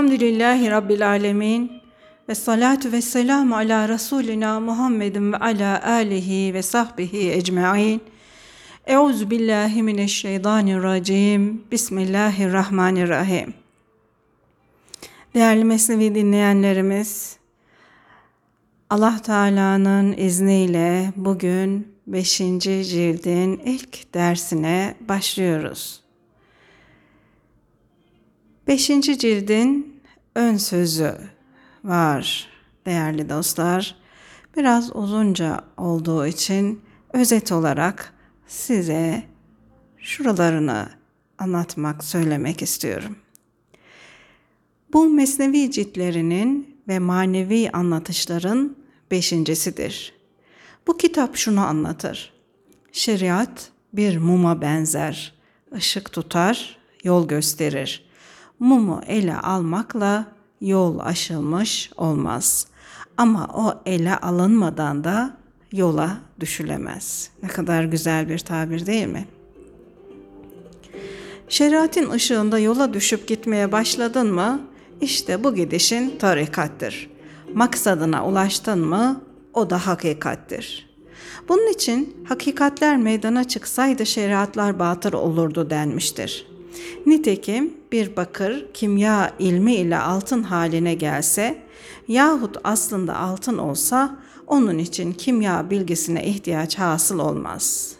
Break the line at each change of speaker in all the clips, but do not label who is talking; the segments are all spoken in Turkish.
Elhamdülillahi Rabbil Alemin. Ve salatu ve selamu ala Resulina Muhammedin ve ala alihi ve sahbihi ecma'in. Euzu billahi mineşşeytanirracim. Bismillahirrahmanirrahim. Değerli Mesnevi dinleyenlerimiz, Allah Teala'nın izniyle bugün 5. cildin ilk dersine başlıyoruz. 5. cildin ön sözü var değerli dostlar. Biraz uzunca olduğu için özet olarak size şuralarını anlatmak, söylemek istiyorum. Bu mesnevi ciltlerinin ve manevi anlatışların beşincisidir. Bu kitap şunu anlatır. Şeriat bir muma benzer, ışık tutar, yol gösterir. Mumu ele almakla yol aşılmış olmaz. Ama o ele alınmadan da yola düşülemez. Ne kadar güzel bir tabir değil mi? Şeriatin ışığında yola düşüp gitmeye başladın mı? İşte bu gidişin tarikattır. Maksadına ulaştın mı? O da hakikattir. Bunun için hakikatler meydana çıksaydı şeriatlar batır olurdu denmiştir. Nitekim bir bakır kimya ilmi ile altın haline gelse yahut aslında altın olsa onun için kimya bilgisine ihtiyaç hasıl olmaz.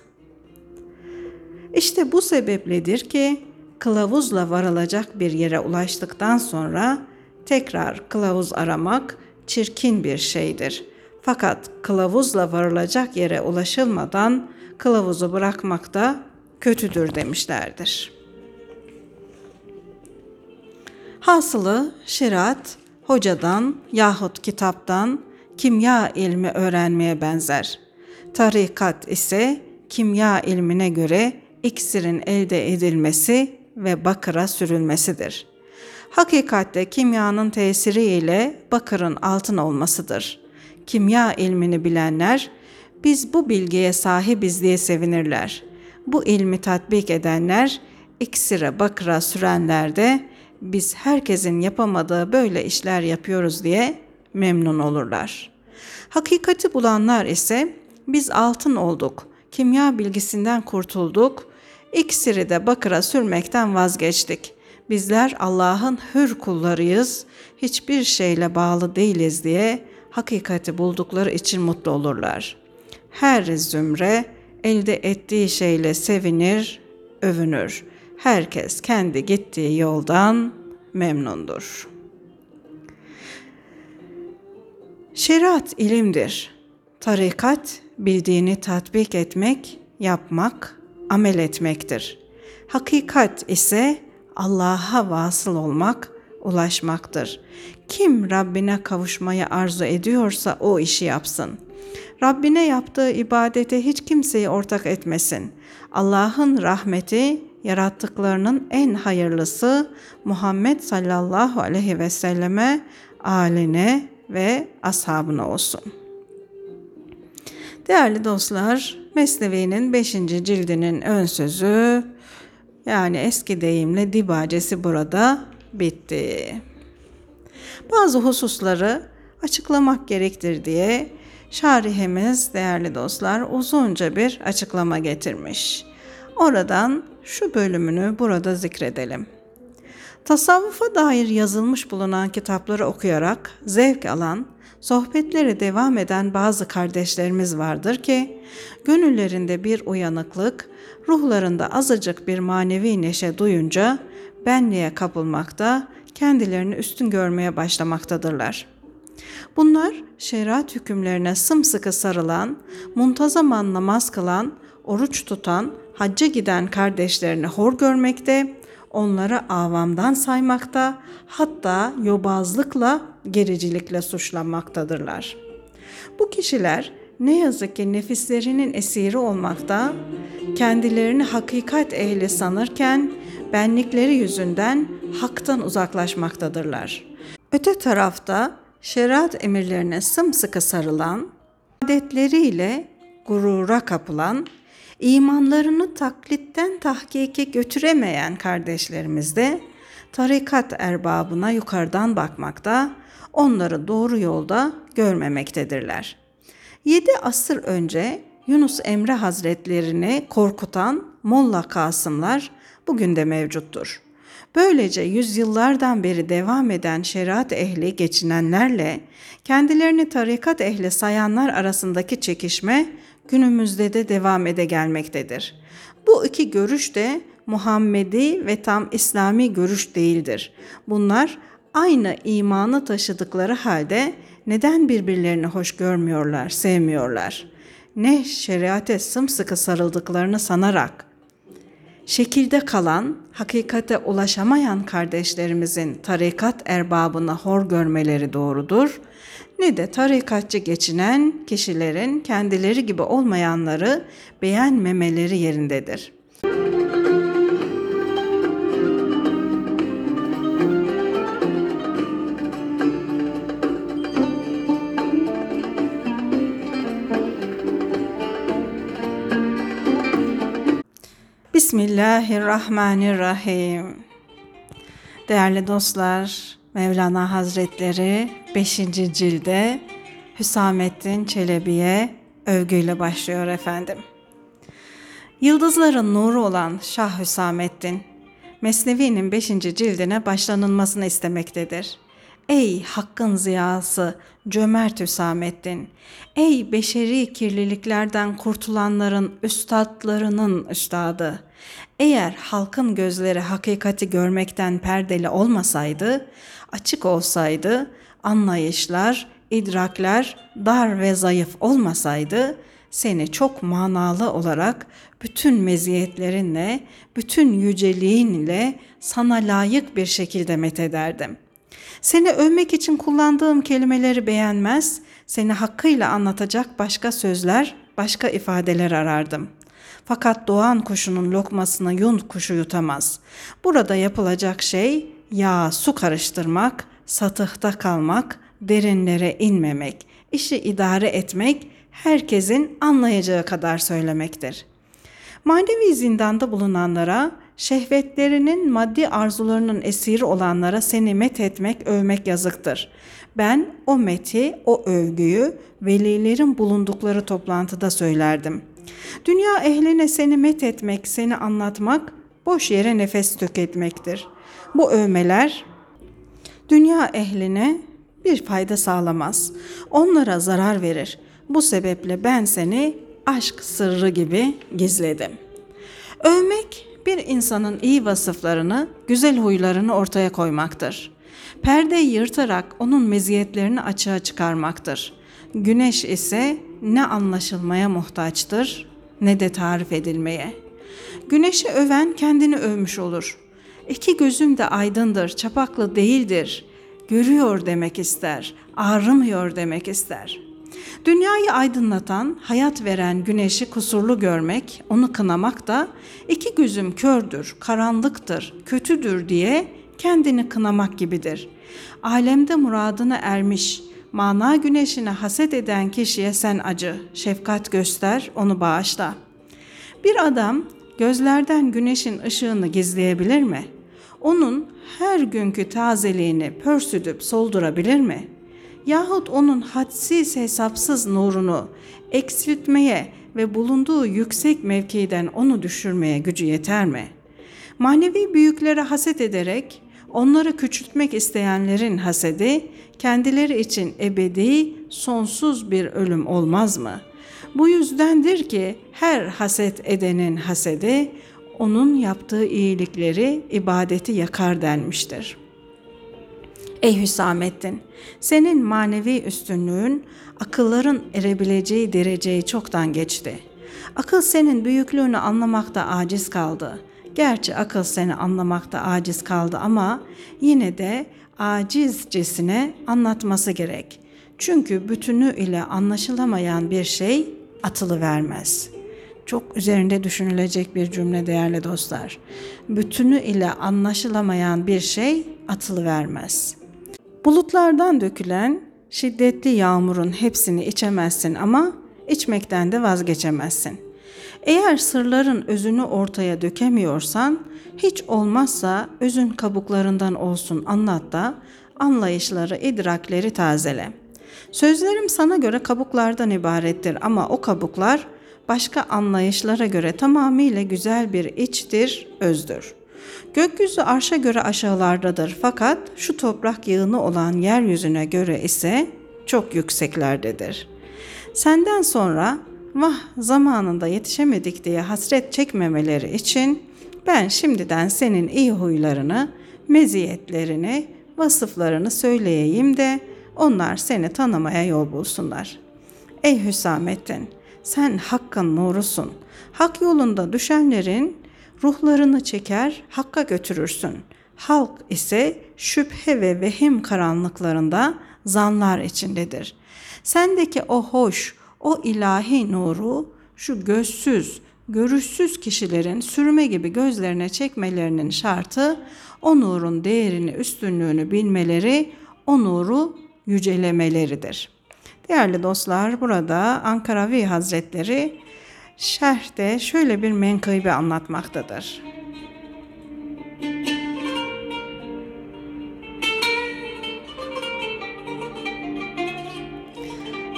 İşte bu sebepledir ki kılavuzla varılacak bir yere ulaştıktan sonra tekrar kılavuz aramak çirkin bir şeydir. Fakat kılavuzla varılacak yere ulaşılmadan kılavuzu bırakmak da kötüdür demişlerdir.'' Hasılı şeriat hocadan yahut kitaptan kimya ilmi öğrenmeye benzer. Tarikat ise kimya ilmine göre iksirin elde edilmesi ve bakıra sürülmesidir. Hakikatte kimyanın tesiriyle bakırın altın olmasıdır. Kimya ilmini bilenler biz bu bilgiye sahibiz diye sevinirler. Bu ilmi tatbik edenler iksire bakıra sürenler de biz herkesin yapamadığı böyle işler yapıyoruz diye memnun olurlar. Hakikati bulanlar ise biz altın olduk, kimya bilgisinden kurtulduk, iksiri de bakıra sürmekten vazgeçtik. Bizler Allah'ın hür kullarıyız, hiçbir şeyle bağlı değiliz diye hakikati buldukları için mutlu olurlar. Her zümre elde ettiği şeyle sevinir, övünür herkes kendi gittiği yoldan memnundur. Şeriat ilimdir. Tarikat bildiğini tatbik etmek, yapmak, amel etmektir. Hakikat ise Allah'a vasıl olmak, ulaşmaktır. Kim Rabbine kavuşmayı arzu ediyorsa o işi yapsın. Rabbine yaptığı ibadete hiç kimseyi ortak etmesin. Allah'ın rahmeti yarattıklarının en hayırlısı Muhammed sallallahu aleyhi ve selleme, aline ve ashabına olsun. Değerli dostlar, Mesnevi'nin 5. cildinin ön sözü yani eski deyimle dibacesi burada bitti. Bazı hususları açıklamak gerektir diye şarihimiz değerli dostlar uzunca bir açıklama getirmiş. Oradan şu bölümünü burada zikredelim. Tasavvufa dair yazılmış bulunan kitapları okuyarak zevk alan, sohbetleri devam eden bazı kardeşlerimiz vardır ki, gönüllerinde bir uyanıklık, ruhlarında azıcık bir manevi neşe duyunca benliğe kapılmakta, kendilerini üstün görmeye başlamaktadırlar. Bunlar şeriat hükümlerine sımsıkı sarılan, muntazaman namaz kılan, oruç tutan, hacca giden kardeşlerini hor görmekte, onları avamdan saymakta, hatta yobazlıkla, gericilikle suçlanmaktadırlar. Bu kişiler ne yazık ki nefislerinin esiri olmakta, kendilerini hakikat ehli sanırken benlikleri yüzünden haktan uzaklaşmaktadırlar. Öte tarafta şeriat emirlerine sımsıkı sarılan, adetleriyle gurura kapılan, imanlarını taklitten tahkike götüremeyen kardeşlerimiz de tarikat erbabına yukarıdan bakmakta, onları doğru yolda görmemektedirler. Yedi asır önce Yunus Emre Hazretlerini korkutan Molla Kasımlar bugün de mevcuttur. Böylece yüzyıllardan beri devam eden şeriat ehli geçinenlerle kendilerini tarikat ehli sayanlar arasındaki çekişme günümüzde de devam ede gelmektedir. Bu iki görüş de Muhammedi ve tam İslami görüş değildir. Bunlar aynı imanı taşıdıkları halde neden birbirlerini hoş görmüyorlar, sevmiyorlar? Ne şeriate sımsıkı sarıldıklarını sanarak şekilde kalan, hakikate ulaşamayan kardeşlerimizin tarikat erbabına hor görmeleri doğrudur, ne de tarikatçı geçinen kişilerin kendileri gibi olmayanları beğenmemeleri yerindedir. Bismillahirrahmanirrahim. Değerli dostlar, Mevlana Hazretleri 5. cilde Hüsamettin Çelebi'ye övgüyle başlıyor efendim. Yıldızların nuru olan Şah Hüsamettin, Mesnevi'nin 5. cildine başlanılmasını istemektedir. Ey hakkın ziyası, cömert Hüsamettin, ey beşeri kirliliklerden kurtulanların üstadlarının üstadı, eğer halkın gözleri hakikati görmekten perdeli olmasaydı, açık olsaydı, anlayışlar, idrakler dar ve zayıf olmasaydı, seni çok manalı olarak bütün meziyetlerinle, bütün yüceliğinle sana layık bir şekilde methederdim. Seni övmek için kullandığım kelimeleri beğenmez, seni hakkıyla anlatacak başka sözler, başka ifadeler arardım.'' Fakat doğan kuşunun lokmasını yun kuşu yutamaz. Burada yapılacak şey yağ su karıştırmak, satıhta kalmak, derinlere inmemek, işi idare etmek, herkesin anlayacağı kadar söylemektir. Manevi zindanda bulunanlara, şehvetlerinin maddi arzularının esiri olanlara seni met etmek, övmek yazıktır. Ben o meti, o övgüyü velilerin bulundukları toplantıda söylerdim.'' Dünya ehline seni met etmek, seni anlatmak, boş yere nefes tüketmektir. Bu övmeler dünya ehline bir fayda sağlamaz. Onlara zarar verir. Bu sebeple ben seni aşk sırrı gibi gizledim. Övmek bir insanın iyi vasıflarını, güzel huylarını ortaya koymaktır. Perdeyi yırtarak onun meziyetlerini açığa çıkarmaktır. Güneş ise ne anlaşılmaya muhtaçtır ne de tarif edilmeye. Güneşi öven kendini övmüş olur. İki gözüm de aydındır, çapaklı değildir. Görüyor demek ister, ağrımıyor demek ister. Dünyayı aydınlatan, hayat veren güneşi kusurlu görmek, onu kınamak da iki gözüm kördür, karanlıktır, kötüdür diye kendini kınamak gibidir. Alemde muradına ermiş, mana güneşine haset eden kişiye sen acı, şefkat göster, onu bağışla. Bir adam gözlerden güneşin ışığını gizleyebilir mi? Onun her günkü tazeliğini pörsüdüp soldurabilir mi? Yahut onun hadsiz hesapsız nurunu eksiltmeye ve bulunduğu yüksek mevkiden onu düşürmeye gücü yeter mi? Manevi büyüklere haset ederek onları küçültmek isteyenlerin hasedi kendileri için ebedi, sonsuz bir ölüm olmaz mı? Bu yüzdendir ki her haset edenin hasedi onun yaptığı iyilikleri, ibadeti yakar denmiştir. Ey Hüsamettin, senin manevi üstünlüğün akılların erebileceği dereceyi çoktan geçti. Akıl senin büyüklüğünü anlamakta aciz kaldı. Gerçi akıl seni anlamakta aciz kaldı ama yine de acizcesine anlatması gerek. Çünkü bütünü ile anlaşılamayan bir şey atılı vermez. Çok üzerinde düşünülecek bir cümle değerli dostlar. Bütünü ile anlaşılamayan bir şey atılı vermez. Bulutlardan dökülen şiddetli yağmurun hepsini içemezsin ama içmekten de vazgeçemezsin. Eğer sırların özünü ortaya dökemiyorsan, hiç olmazsa özün kabuklarından olsun anlat da anlayışları, idrakleri tazele. Sözlerim sana göre kabuklardan ibarettir ama o kabuklar başka anlayışlara göre tamamıyla güzel bir içtir, özdür. Gökyüzü arşa göre aşağılardadır fakat şu toprak yığını olan yeryüzüne göre ise çok yükseklerdedir. Senden sonra vah zamanında yetişemedik diye hasret çekmemeleri için ben şimdiden senin iyi huylarını, meziyetlerini, vasıflarını söyleyeyim de onlar seni tanımaya yol bulsunlar. Ey Hüsamettin, sen hakkın nurusun. Hak yolunda düşenlerin ruhlarını çeker, hakka götürürsün. Halk ise şüphe ve vehim karanlıklarında zanlar içindedir. Sendeki o hoş, o ilahi nuru şu gözsüz, görüşsüz kişilerin sürme gibi gözlerine çekmelerinin şartı o nurun değerini, üstünlüğünü bilmeleri, o nuru yücelemeleridir. Değerli dostlar, burada Ankaravi Hazretleri şerhte şöyle bir menkıbe anlatmaktadır.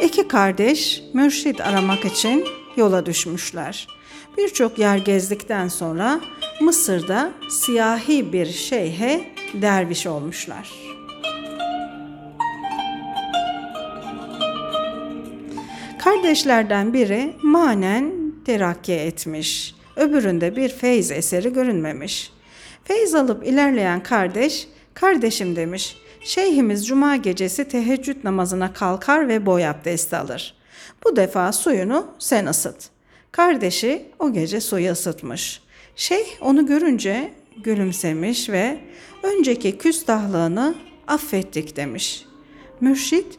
İki kardeş mürşit aramak için yola düşmüşler. Birçok yer gezdikten sonra Mısır'da siyahi bir şeyhe derviş olmuşlar. Kardeşlerden biri manen terakki etmiş. Öbüründe bir feyz eseri görünmemiş. Feyz alıp ilerleyen kardeş, kardeşim demiş, şeyhimiz cuma gecesi teheccüd namazına kalkar ve boy abdesti alır. Bu defa suyunu sen ısıt. Kardeşi o gece suyu ısıtmış. Şeyh onu görünce gülümsemiş ve önceki küstahlığını affettik demiş. Mürşit,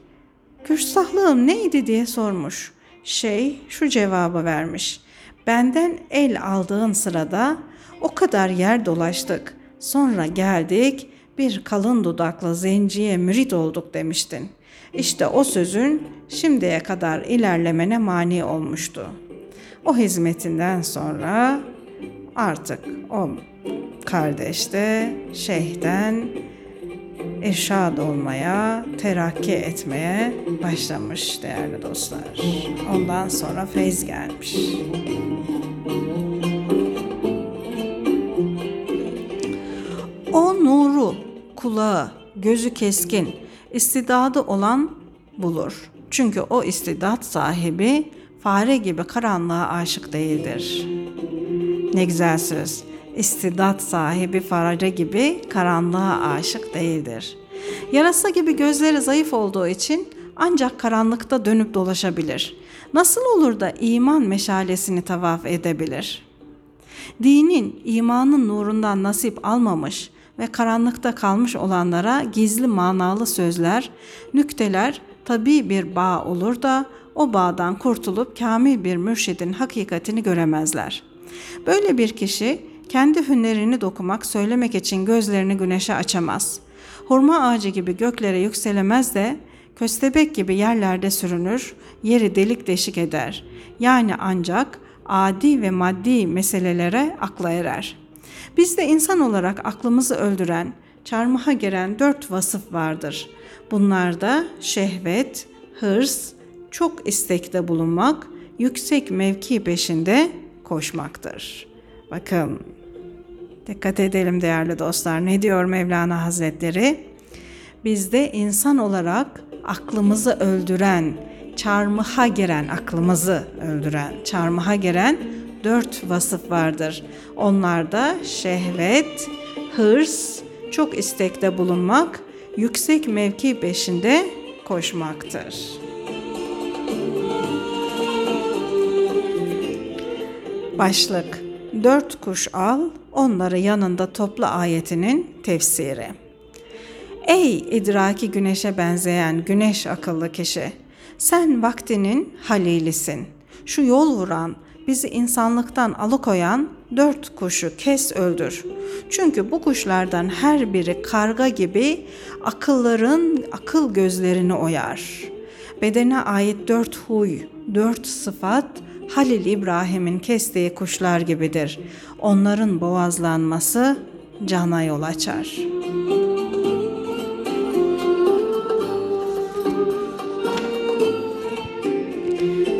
küstahlığım neydi diye sormuş. Şey şu cevabı vermiş. Benden el aldığın sırada o kadar yer dolaştık. Sonra geldik bir kalın dudaklı zenciye mürit olduk demiştin. İşte o sözün şimdiye kadar ilerlemene mani olmuştu. O hizmetinden sonra artık o kardeş de şeyhten irşad olmaya, terakki etmeye başlamış değerli dostlar. Ondan sonra feyz gelmiş. O nuru, kulağı, gözü keskin, istidadı olan bulur. Çünkü o istidat sahibi fare gibi karanlığa aşık değildir. Ne güzel söz istidat sahibi faraca gibi karanlığa aşık değildir. Yarasa gibi gözleri zayıf olduğu için ancak karanlıkta dönüp dolaşabilir. Nasıl olur da iman meşalesini tavaf edebilir? Dinin, imanın nurundan nasip almamış ve karanlıkta kalmış olanlara gizli manalı sözler, nükteler tabi bir bağ olur da o bağdan kurtulup kamil bir mürşidin hakikatini göremezler. Böyle bir kişi kendi hünerini dokumak, söylemek için gözlerini güneşe açamaz. Hurma ağacı gibi göklere yükselemez de köstebek gibi yerlerde sürünür, yeri delik deşik eder. Yani ancak adi ve maddi meselelere akla erer. Bizde insan olarak aklımızı öldüren, çarmıha giren dört vasıf vardır. Bunlar da şehvet, hırs, çok istekte bulunmak, yüksek mevki peşinde koşmaktır. Bakın dikkat edelim değerli dostlar. Ne diyor Mevlana Hazretleri? Bizde insan olarak aklımızı öldüren, çarmıha giren, aklımızı öldüren, çarmıha giren dört vasıf vardır. Onlar da şehvet, hırs, çok istekte bulunmak, yüksek mevki peşinde koşmaktır. Başlık Dört kuş al, onları yanında topla ayetinin tefsiri. Ey idraki güneşe benzeyen güneş akıllı kişi! Sen vaktinin halilisin. Şu yol vuran, bizi insanlıktan alıkoyan dört kuşu kes öldür. Çünkü bu kuşlardan her biri karga gibi akılların akıl gözlerini oyar. Bedene ait dört huy, dört sıfat Halil İbrahim'in kestiği kuşlar gibidir. Onların boğazlanması cana yol açar.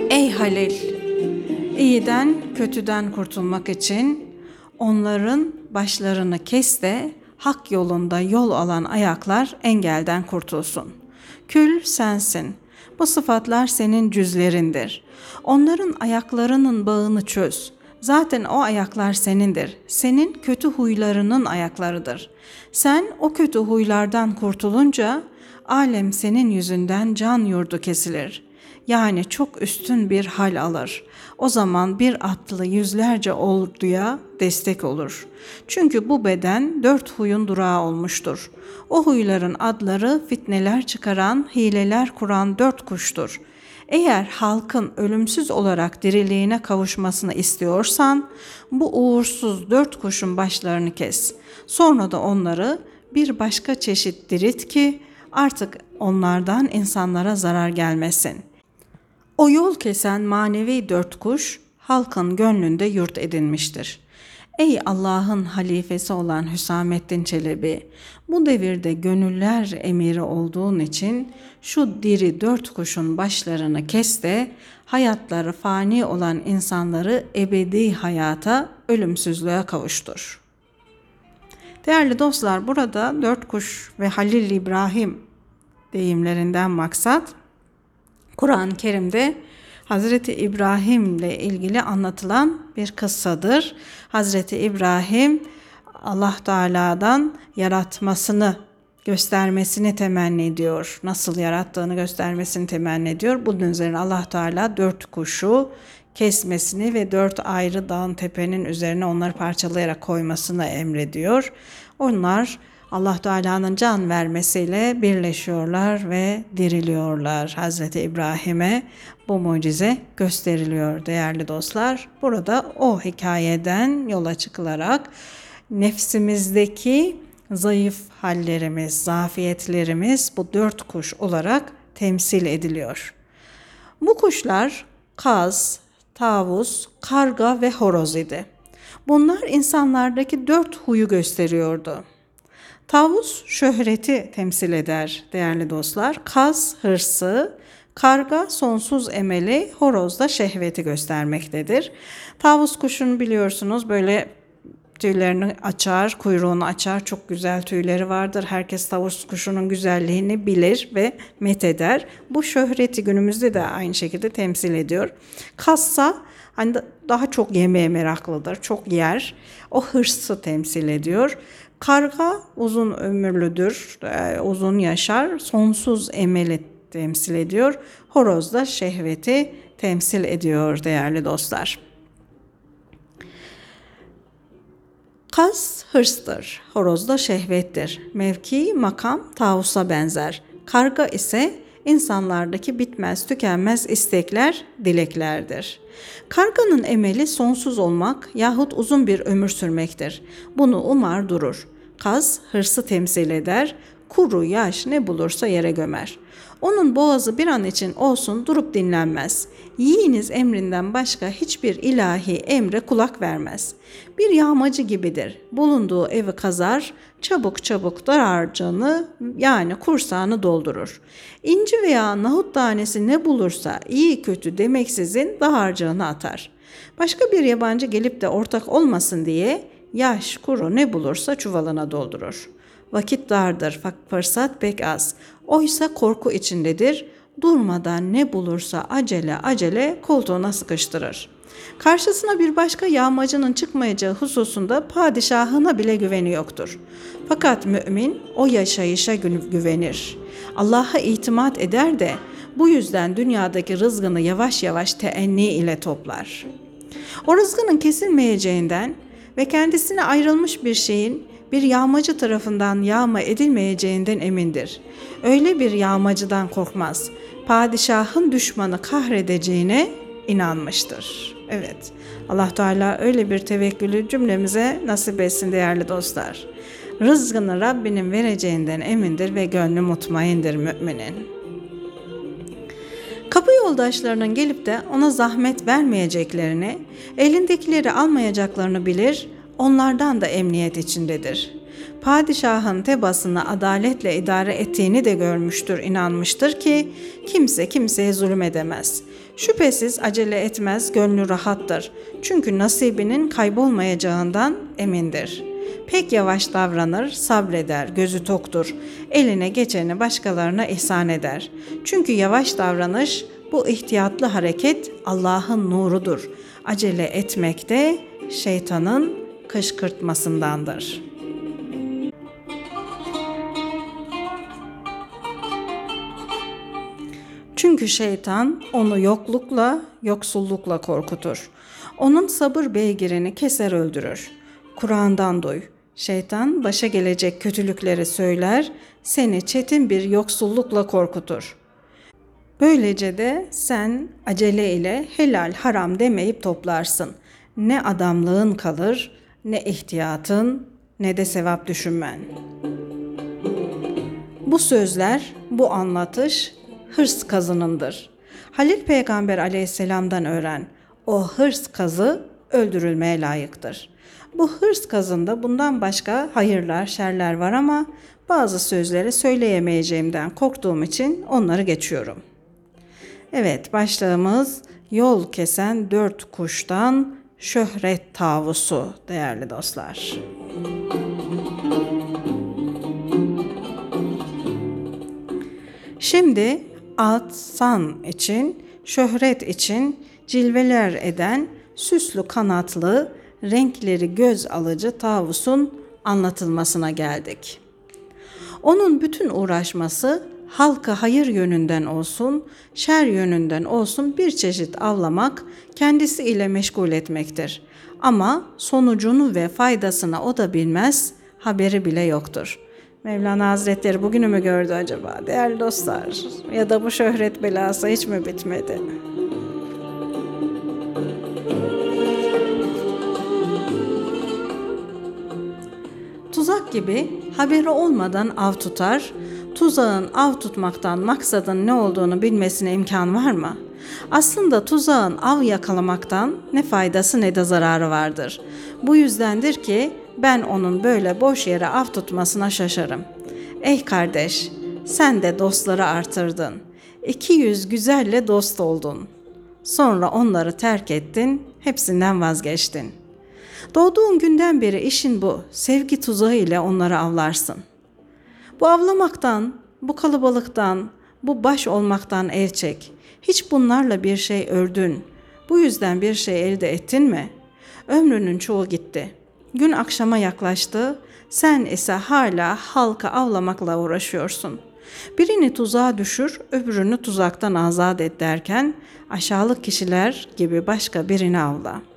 Ey Halil! İyiden, kötüden kurtulmak için onların başlarını kes de hak yolunda yol alan ayaklar engelden kurtulsun. Kül sensin. Bu sıfatlar senin cüzlerindir. Onların ayaklarının bağını çöz. Zaten o ayaklar senindir. Senin kötü huylarının ayaklarıdır. Sen o kötü huylardan kurtulunca alem senin yüzünden can yurdu kesilir. Yani çok üstün bir hal alır. O zaman bir atlı yüzlerce orduya destek olur. Çünkü bu beden dört huyun durağı olmuştur. O huyların adları fitneler çıkaran, hileler kuran dört kuştur.'' Eğer halkın ölümsüz olarak diriliğine kavuşmasını istiyorsan bu uğursuz dört kuşun başlarını kes. Sonra da onları bir başka çeşit dirit ki artık onlardan insanlara zarar gelmesin. O yol kesen manevi dört kuş halkın gönlünde yurt edinmiştir. Ey Allah'ın halifesi olan Hüsamettin Çelebi, bu devirde gönüller emiri olduğun için şu diri dört kuşun başlarını kes de hayatları fani olan insanları ebedi hayata, ölümsüzlüğe kavuştur. Değerli dostlar burada dört kuş ve Halil İbrahim deyimlerinden maksat Kur'an-ı Kerim'de Hazreti İbrahim ile ilgili anlatılan bir kıssadır. Hazreti İbrahim Allah Teala'dan yaratmasını göstermesini temenni ediyor. Nasıl yarattığını göstermesini temenni ediyor. Bunun üzerine Allah Teala dört kuşu kesmesini ve dört ayrı dağın tepenin üzerine onları parçalayarak koymasını emrediyor. Onlar Allah Teala'nın can vermesiyle birleşiyorlar ve diriliyorlar. Hazreti İbrahim'e bu mucize gösteriliyor değerli dostlar. Burada o hikayeden yola çıkılarak nefsimizdeki zayıf hallerimiz, zafiyetlerimiz bu dört kuş olarak temsil ediliyor. Bu kuşlar kaz, tavus, karga ve horoz idi. Bunlar insanlardaki dört huyu gösteriyordu. Tavus şöhreti temsil eder değerli dostlar. Kaz hırsı, karga sonsuz emeli, horoz da şehveti göstermektedir. Tavus kuşun biliyorsunuz böyle tüylerini açar, kuyruğunu açar. Çok güzel tüyleri vardır. Herkes tavus kuşunun güzelliğini bilir ve met eder. Bu şöhreti günümüzde de aynı şekilde temsil ediyor. Kassa hani daha çok yemeğe meraklıdır, çok yer. O hırsı temsil ediyor. Karga uzun ömürlüdür, e, uzun yaşar, sonsuz emeli temsil ediyor. Horoz da şehveti temsil ediyor değerli dostlar. Kaz hırstır, horoz da şehvettir. Mevki, makam tavusa benzer. Karga ise insanlardaki bitmez tükenmez istekler, dileklerdir. Karganın emeli sonsuz olmak yahut uzun bir ömür sürmektir. Bunu umar durur. Kaz hırsı temsil eder, kuru yaş ne bulursa yere gömer. Onun boğazı bir an için olsun durup dinlenmez. Yiğiniz emrinden başka hiçbir ilahi emre kulak vermez. Bir yağmacı gibidir. Bulunduğu evi kazar, çabuk çabuk dar harcanı yani kursağını doldurur. İnci veya nahut tanesi ne bulursa iyi kötü demeksizin daharcığını atar. Başka bir yabancı gelip de ortak olmasın diye yaş, kuru ne bulursa çuvalına doldurur. Vakit dardır, fırsat pek az. Oysa korku içindedir. Durmadan ne bulursa acele acele koltuğuna sıkıştırır. Karşısına bir başka yağmacının çıkmayacağı hususunda padişahına bile güveni yoktur. Fakat mümin o yaşayışa güvenir. Allah'a itimat eder de bu yüzden dünyadaki rızgını yavaş yavaş teenni ile toplar. O rızgının kesilmeyeceğinden ve kendisine ayrılmış bir şeyin bir yağmacı tarafından yağma edilmeyeceğinden emindir. Öyle bir yağmacıdan korkmaz. Padişahın düşmanı kahredeceğine inanmıştır. Evet. Allah Teala öyle bir tevekkülü cümlemize nasip etsin değerli dostlar. Rızkını Rabbinin vereceğinden emindir ve gönlü mutmaindir müminin. Kapı yoldaşlarının gelip de ona zahmet vermeyeceklerini, elindekileri almayacaklarını bilir, onlardan da emniyet içindedir. Padişahın tebasını adaletle idare ettiğini de görmüştür, inanmıştır ki kimse kimseye zulüm edemez. Şüphesiz acele etmez, gönlü rahattır. Çünkü nasibinin kaybolmayacağından emindir.'' Pek yavaş davranır, sabreder, gözü toktur. Eline geçeni başkalarına ihsan eder. Çünkü yavaş davranış, bu ihtiyatlı hareket Allah'ın nurudur. Acele etmek de şeytanın kışkırtmasındandır. Çünkü şeytan onu yoklukla, yoksullukla korkutur. Onun sabır beygirini keser öldürür. Kur'an'dan duy. Şeytan başa gelecek kötülükleri söyler, seni çetin bir yoksullukla korkutur. Böylece de sen acele ile helal haram demeyip toplarsın. Ne adamlığın kalır, ne ihtiyatın, ne de sevap düşünmen. Bu sözler, bu anlatış hırs kazınındır. Halil Peygamber aleyhisselamdan öğren. O hırs kazı öldürülmeye layıktır.'' Bu hırs kazında bundan başka hayırlar, şerler var ama bazı sözleri söyleyemeyeceğimden korktuğum için onları geçiyorum. Evet, başlığımız yol kesen dört kuştan şöhret tavusu değerli dostlar. Şimdi ad, san için, şöhret için cilveler eden süslü kanatlı renkleri göz alıcı tavusun anlatılmasına geldik. Onun bütün uğraşması halka hayır yönünden olsun, şer yönünden olsun bir çeşit avlamak, kendisi ile meşgul etmektir. Ama sonucunu ve faydasını o da bilmez, haberi bile yoktur. Mevlana Hazretleri bugünü mü gördü acaba? Değerli dostlar, ya da bu şöhret belası hiç mi bitmedi? Gibi haberi olmadan av tutar, tuzağın av tutmaktan maksadın ne olduğunu bilmesine imkan var mı? Aslında tuzağın av yakalamaktan ne faydası ne de zararı vardır. Bu yüzdendir ki ben onun böyle boş yere av tutmasına şaşarım. Ey kardeş, sen de dostları artırdın. İki yüz güzelle dost oldun. Sonra onları terk ettin, hepsinden vazgeçtin.'' Doğduğun günden beri işin bu. Sevgi tuzağı ile onları avlarsın. Bu avlamaktan, bu kalabalıktan, bu baş olmaktan el çek. Hiç bunlarla bir şey ördün. Bu yüzden bir şey elde ettin mi? Ömrünün çoğu gitti. Gün akşama yaklaştı. Sen ise hala halka avlamakla uğraşıyorsun. Birini tuzağa düşür, öbürünü tuzaktan azat et derken aşağılık kişiler gibi başka birini avla.''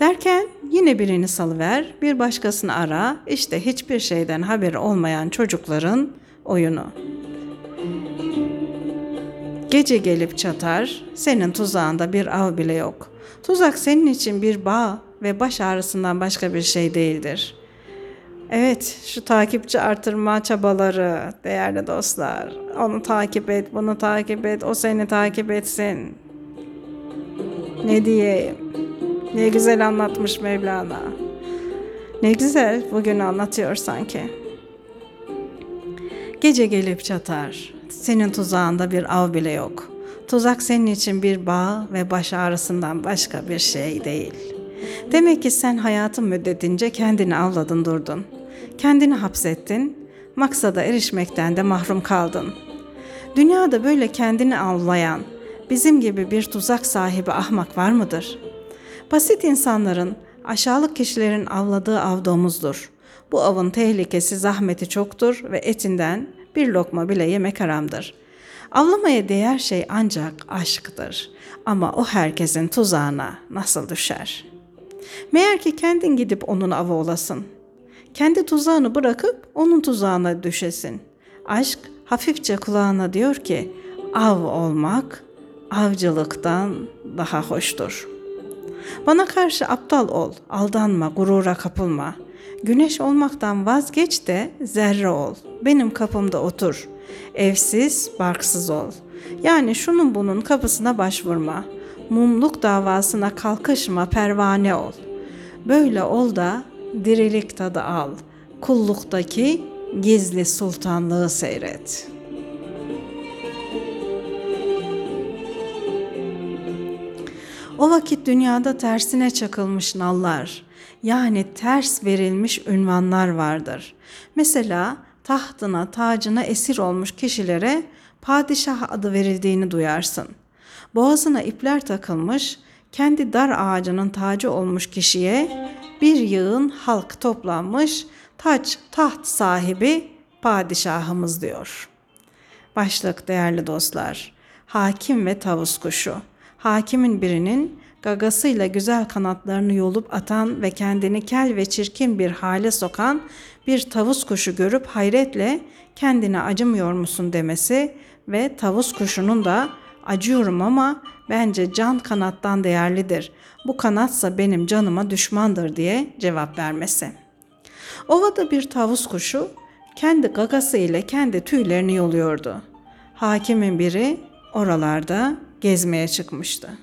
Derken yine birini salıver, bir başkasını ara, işte hiçbir şeyden haberi olmayan çocukların oyunu. Gece gelip çatar, senin tuzağında bir av bile yok. Tuzak senin için bir bağ ve baş ağrısından başka bir şey değildir. Evet, şu takipçi artırma çabaları değerli dostlar. Onu takip et, bunu takip et, o seni takip etsin. Ne diyeyim? Ne güzel anlatmış Mevlana. Ne güzel bugün anlatıyor sanki. Gece gelip çatar. Senin tuzağında bir av bile yok. Tuzak senin için bir bağ ve baş ağrısından başka bir şey değil. Demek ki sen hayatın müddetince kendini avladın durdun. Kendini hapsettin, maksada erişmekten de mahrum kaldın. Dünyada böyle kendini avlayan, bizim gibi bir tuzak sahibi ahmak var mıdır?'' Basit insanların, aşağılık kişilerin avladığı av domuzdur. Bu avın tehlikesi, zahmeti çoktur ve etinden bir lokma bile yemek haramdır. Avlamaya değer şey ancak aşktır. Ama o herkesin tuzağına nasıl düşer? Meğer ki kendin gidip onun avı olasın. Kendi tuzağını bırakıp onun tuzağına düşesin. Aşk hafifçe kulağına diyor ki, av olmak avcılıktan daha hoştur.'' Bana karşı aptal ol, aldanma, gurura kapılma. Güneş olmaktan vazgeç de zerre ol. Benim kapımda otur. Evsiz, barksız ol. Yani şunun bunun kapısına başvurma. Mumluk davasına kalkışma pervane ol. Böyle ol da dirilik tadı al. Kulluktaki gizli sultanlığı seyret.'' O vakit dünyada tersine çakılmış nallar, yani ters verilmiş ünvanlar vardır. Mesela tahtına, tacına esir olmuş kişilere padişah adı verildiğini duyarsın. Boğazına ipler takılmış, kendi dar ağacının tacı olmuş kişiye bir yığın halk toplanmış, taç, taht sahibi padişahımız diyor. Başlık değerli dostlar, hakim ve tavus kuşu hakimin birinin gagasıyla güzel kanatlarını yolup atan ve kendini kel ve çirkin bir hale sokan bir tavus kuşu görüp hayretle kendine acımıyor musun demesi ve tavus kuşunun da acıyorum ama bence can kanattan değerlidir. Bu kanatsa benim canıma düşmandır diye cevap vermesi. Ovada bir tavus kuşu kendi gagası ile kendi tüylerini yoluyordu. Hakimin biri oralarda gezmeye çıkmıştı.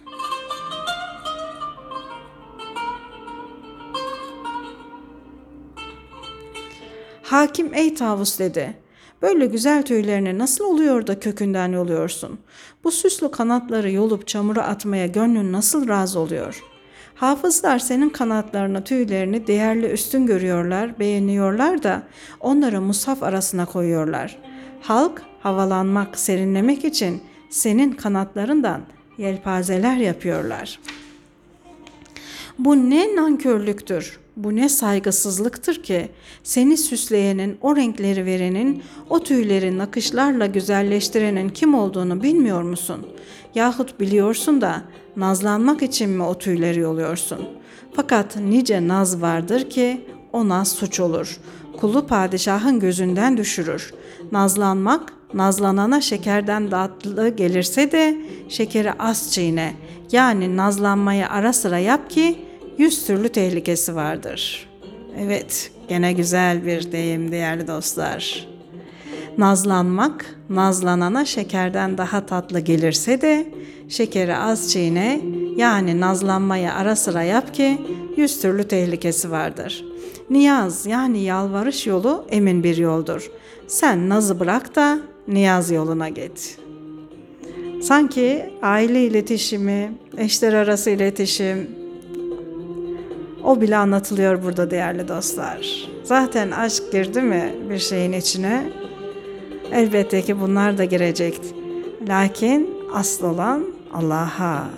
Hakim ey tavus dedi. Böyle güzel tüylerini nasıl oluyor da kökünden yoluyorsun? Bu süslü kanatları yolup çamura atmaya gönlün nasıl razı oluyor? Hafızlar senin kanatlarını, tüylerini değerli üstün görüyorlar, beğeniyorlar da onları musaf arasına koyuyorlar. Halk havalanmak, serinlemek için senin kanatlarından yelpazeler yapıyorlar. Bu ne nankörlüktür, bu ne saygısızlıktır ki seni süsleyenin, o renkleri verenin, o tüyleri nakışlarla güzelleştirenin kim olduğunu bilmiyor musun? Yahut biliyorsun da nazlanmak için mi o tüyleri yoluyorsun? Fakat nice naz vardır ki o naz suç olur. Kulu padişahın gözünden düşürür. Nazlanmak Nazlanana şekerden tatlı gelirse de şekeri az çiğne. Yani nazlanmayı ara sıra yap ki yüz türlü tehlikesi vardır. Evet, gene güzel bir deyim değerli dostlar. Nazlanmak, nazlanana şekerden daha tatlı gelirse de şekeri az çiğne, yani nazlanmayı ara sıra yap ki yüz türlü tehlikesi vardır. Niyaz yani yalvarış yolu emin bir yoldur. Sen nazı bırak da niyaz yoluna git. Sanki aile iletişimi, eşler arası iletişim, o bile anlatılıyor burada değerli dostlar. Zaten aşk girdi mi bir şeyin içine? Elbette ki bunlar da girecek. Lakin asıl olan Allah'a,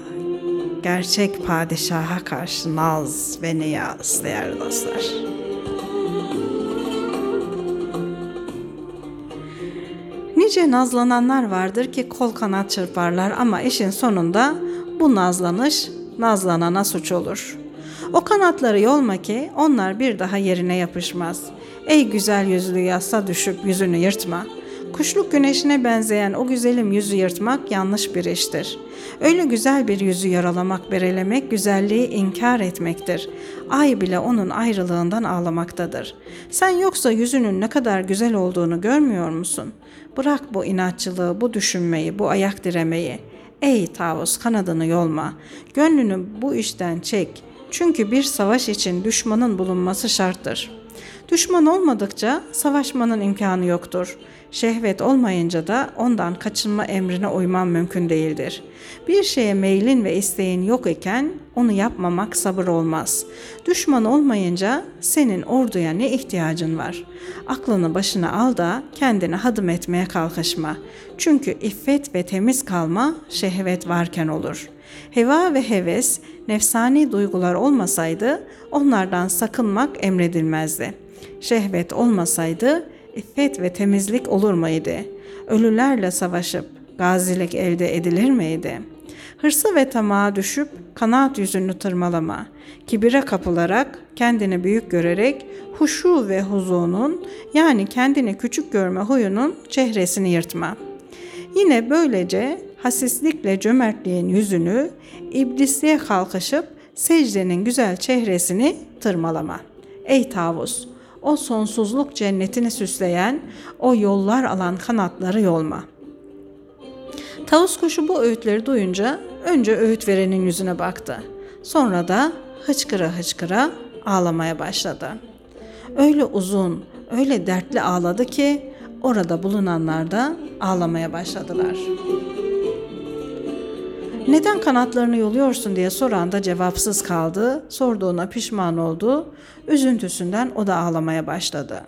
gerçek padişaha karşı naz ve niyaz değerli dostlar. Nice nazlananlar vardır ki kol kanat çırparlar ama işin sonunda bu nazlanış nazlanana suç olur. O kanatları yolma ki onlar bir daha yerine yapışmaz. Ey güzel yüzlü yassa düşüp yüzünü yırtma. Kuşluk güneşine benzeyen o güzelim yüzü yırtmak yanlış bir iştir. Öyle güzel bir yüzü yaralamak, berelemek, güzelliği inkar etmektir. Ay bile onun ayrılığından ağlamaktadır. Sen yoksa yüzünün ne kadar güzel olduğunu görmüyor musun? Bırak bu inatçılığı, bu düşünmeyi, bu ayak diremeyi. Ey tavus kanadını yolma. Gönlünü bu işten çek. Çünkü bir savaş için düşmanın bulunması şarttır. Düşman olmadıkça savaşmanın imkanı yoktur.'' Şehvet olmayınca da ondan kaçınma emrine uyman mümkün değildir. Bir şeye meylin ve isteğin yok iken onu yapmamak sabır olmaz. Düşman olmayınca senin orduya ne ihtiyacın var? Aklını başına al da kendini hadım etmeye kalkışma. Çünkü iffet ve temiz kalma şehvet varken olur. Heva ve heves, nefsani duygular olmasaydı onlardan sakınmak emredilmezdi. Şehvet olmasaydı iffet ve temizlik olur muydu? Ölülerle savaşıp gazilik elde edilir miydi? Hırsı ve tamağa düşüp kanaat yüzünü tırmalama, kibire kapılarak, kendini büyük görerek huşu ve huzunun yani kendini küçük görme huyunun çehresini yırtma. Yine böylece hasislikle cömertliğin yüzünü iblisliğe kalkışıp secdenin güzel çehresini tırmalama. Ey tavus! O sonsuzluk cennetini süsleyen, o yollar alan kanatları yolma. Tavus kuşu bu öğütleri duyunca önce öğüt verenin yüzüne baktı. Sonra da hıçkıra hıçkıra ağlamaya başladı. Öyle uzun, öyle dertli ağladı ki orada bulunanlar da ağlamaya başladılar. Neden kanatlarını yoluyorsun diye soran da cevapsız kaldı. Sorduğuna pişman oldu. Üzüntüsünden o da ağlamaya başladı.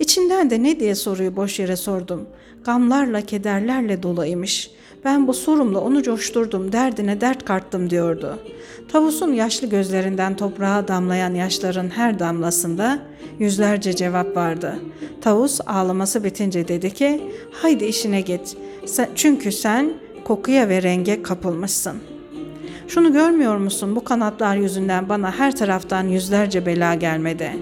İçinden de ne diye soruyu boş yere sordum. Gamlarla, kederlerle doluymuş. Ben bu sorumla onu coşturdum, derdine dert karttım diyordu. Tavusun yaşlı gözlerinden toprağa damlayan yaşların her damlasında yüzlerce cevap vardı. Tavus ağlaması bitince dedi ki, haydi işine git. Sen, çünkü sen kokuya ve renge kapılmışsın. Şunu görmüyor musun bu kanatlar yüzünden bana her taraftan yüzlerce bela gelmedi.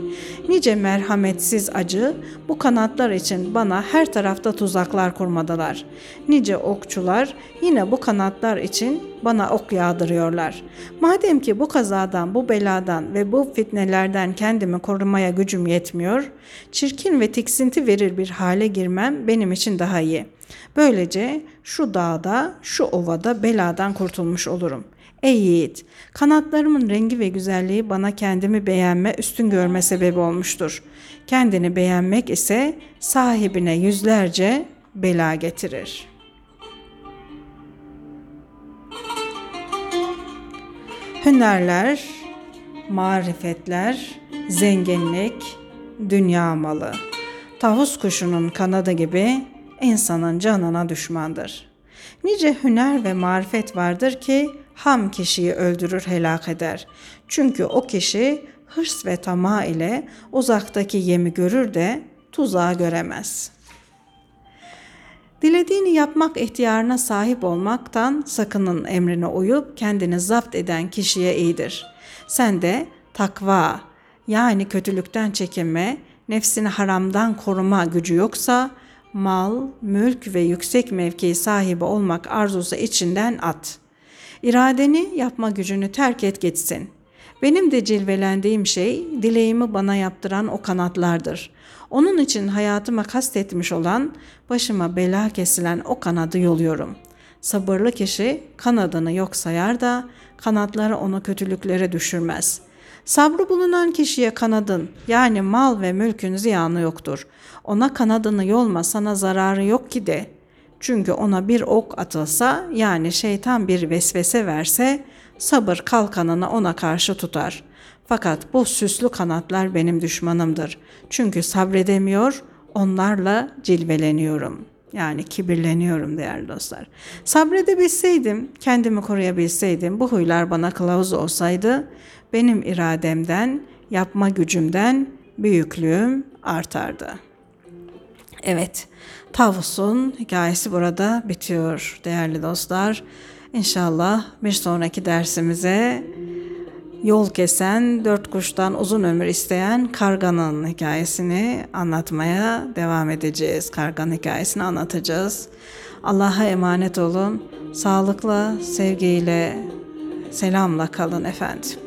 Nice merhametsiz acı bu kanatlar için bana her tarafta tuzaklar kurmadılar. Nice okçular yine bu kanatlar için bana ok yağdırıyorlar. Madem ki bu kazadan, bu beladan ve bu fitnelerden kendimi korumaya gücüm yetmiyor, çirkin ve tiksinti verir bir hale girmem benim için daha iyi. Böylece şu dağda, şu ovada beladan kurtulmuş olurum. Ey yiğit, kanatlarımın rengi ve güzelliği bana kendimi beğenme, üstün görme sebebi olmuştur. Kendini beğenmek ise sahibine yüzlerce bela getirir. Hünerler, marifetler, zenginlik, dünya malı. Tavus kuşunun kanadı gibi insanın canına düşmandır. Nice hüner ve marifet vardır ki ham kişiyi öldürür helak eder. Çünkü o kişi hırs ve tamah ile uzaktaki yemi görür de tuzağı göremez. Dilediğini yapmak ihtiyarına sahip olmaktan sakının emrine uyup kendini zapt eden kişiye iyidir. Sen de takva yani kötülükten çekinme, nefsini haramdan koruma gücü yoksa mal, mülk ve yüksek mevki sahibi olmak arzusu içinden at. İradeni yapma gücünü terk et gitsin. Benim de cilvelendiğim şey dileğimi bana yaptıran o kanatlardır. Onun için hayatıma kastetmiş olan, başıma bela kesilen o kanadı yoluyorum. Sabırlı kişi kanadını yok sayar da kanatları onu kötülüklere düşürmez.'' Sabrı bulunan kişiye kanadın yani mal ve mülkün ziyanı yoktur. Ona kanadını yolma sana zararı yok ki de. Çünkü ona bir ok atılsa yani şeytan bir vesvese verse sabır kalkanını ona karşı tutar. Fakat bu süslü kanatlar benim düşmanımdır. Çünkü sabredemiyor, onlarla cilveleniyorum. Yani kibirleniyorum değerli dostlar. Sabredebilseydim, kendimi koruyabilseydim, bu huylar bana kılavuz olsaydı benim irademden, yapma gücümden büyüklüğüm artardı. Evet, Tavus'un hikayesi burada bitiyor değerli dostlar. İnşallah bir sonraki dersimize yol kesen, dört kuştan uzun ömür isteyen karganın hikayesini anlatmaya devam edeceğiz. Karganın hikayesini anlatacağız. Allah'a emanet olun. Sağlıkla, sevgiyle, selamla kalın efendim.